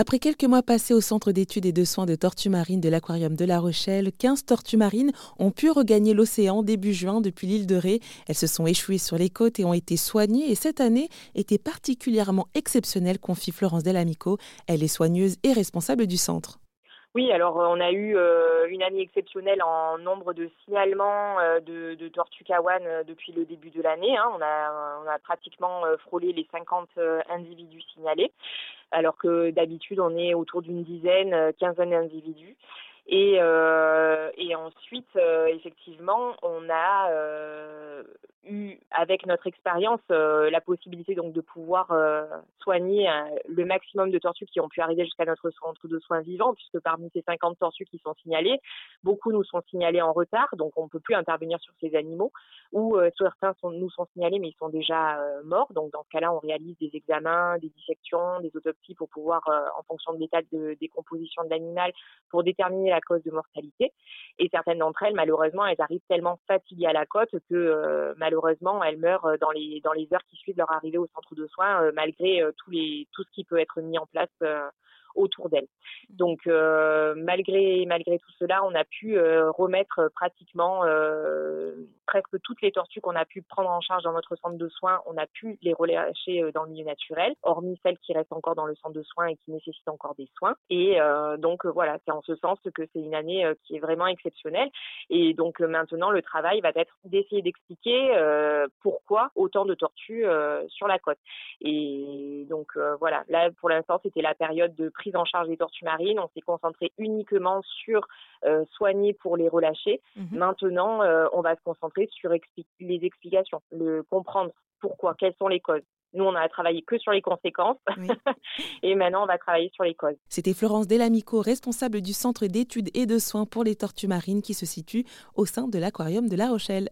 Après quelques mois passés au centre d'études et de soins de tortues marines de l'aquarium de La Rochelle, 15 tortues marines ont pu regagner l'océan début juin depuis l'île de Ré. Elles se sont échouées sur les côtes et ont été soignées et cette année était particulièrement exceptionnelle, confie Florence Delamico. Elle est soigneuse et responsable du centre. Oui, alors euh, on a eu euh, une année exceptionnelle en nombre de signalements euh, de, de tortues kawan depuis le début de l'année. Hein. On, a, on a pratiquement frôlé les 50 individus signalés, alors que d'habitude on est autour d'une dizaine, quinzaine d'individus. Et, et ensuite, effectivement, on a eu avec notre expérience euh, la possibilité donc de pouvoir euh, soigner euh, le maximum de tortues qui ont pu arriver jusqu'à notre centre de soins vivants puisque parmi ces 50 tortues qui sont signalées, beaucoup nous sont signalés en retard donc on peut plus intervenir sur ces animaux ou certains nous sont signalés mais ils sont déjà morts. Donc dans ce cas-là on réalise des examens, des dissections, des autopsies pour pouvoir en fonction de l'état de décomposition de l'animal pour déterminer cause de mortalité. Et certaines d'entre elles malheureusement elles arrivent tellement fatiguées à la côte que malheureusement, elles meurent euh, dans les dans les heures qui suivent leur arrivée au centre de soins, euh, malgré euh, les tout ce qui peut être mis en place autour d'elle. Mmh. Donc euh, malgré malgré tout cela, on a pu euh, remettre euh, pratiquement presque toutes les tortues qu'on a pu prendre en charge dans notre centre de soins, on a pu les relâcher dans le milieu naturel, hormis celles qui restent encore dans le centre de soins et qui nécessitent encore des soins. Et donc voilà, c'est en ce sens que c'est une année qui est vraiment exceptionnelle. Et donc maintenant, le travail va être d'essayer d'expliquer pourquoi autant de tortues sur la côte. Et donc voilà, là pour l'instant, c'était la période de prise en charge des tortues marines. On s'est concentré uniquement sur euh, soigner pour les relâcher. Mhm. Maintenant, euh, on va se concentrer sur les explications, le comprendre pourquoi, quelles sont les causes. Nous, on a travaillé que sur les conséquences. et maintenant, on va travailler sur les causes. C'était Florence Delamico, responsable du Centre d'études et de soins pour les tortues marines qui se situe au sein de l'Aquarium de La Rochelle.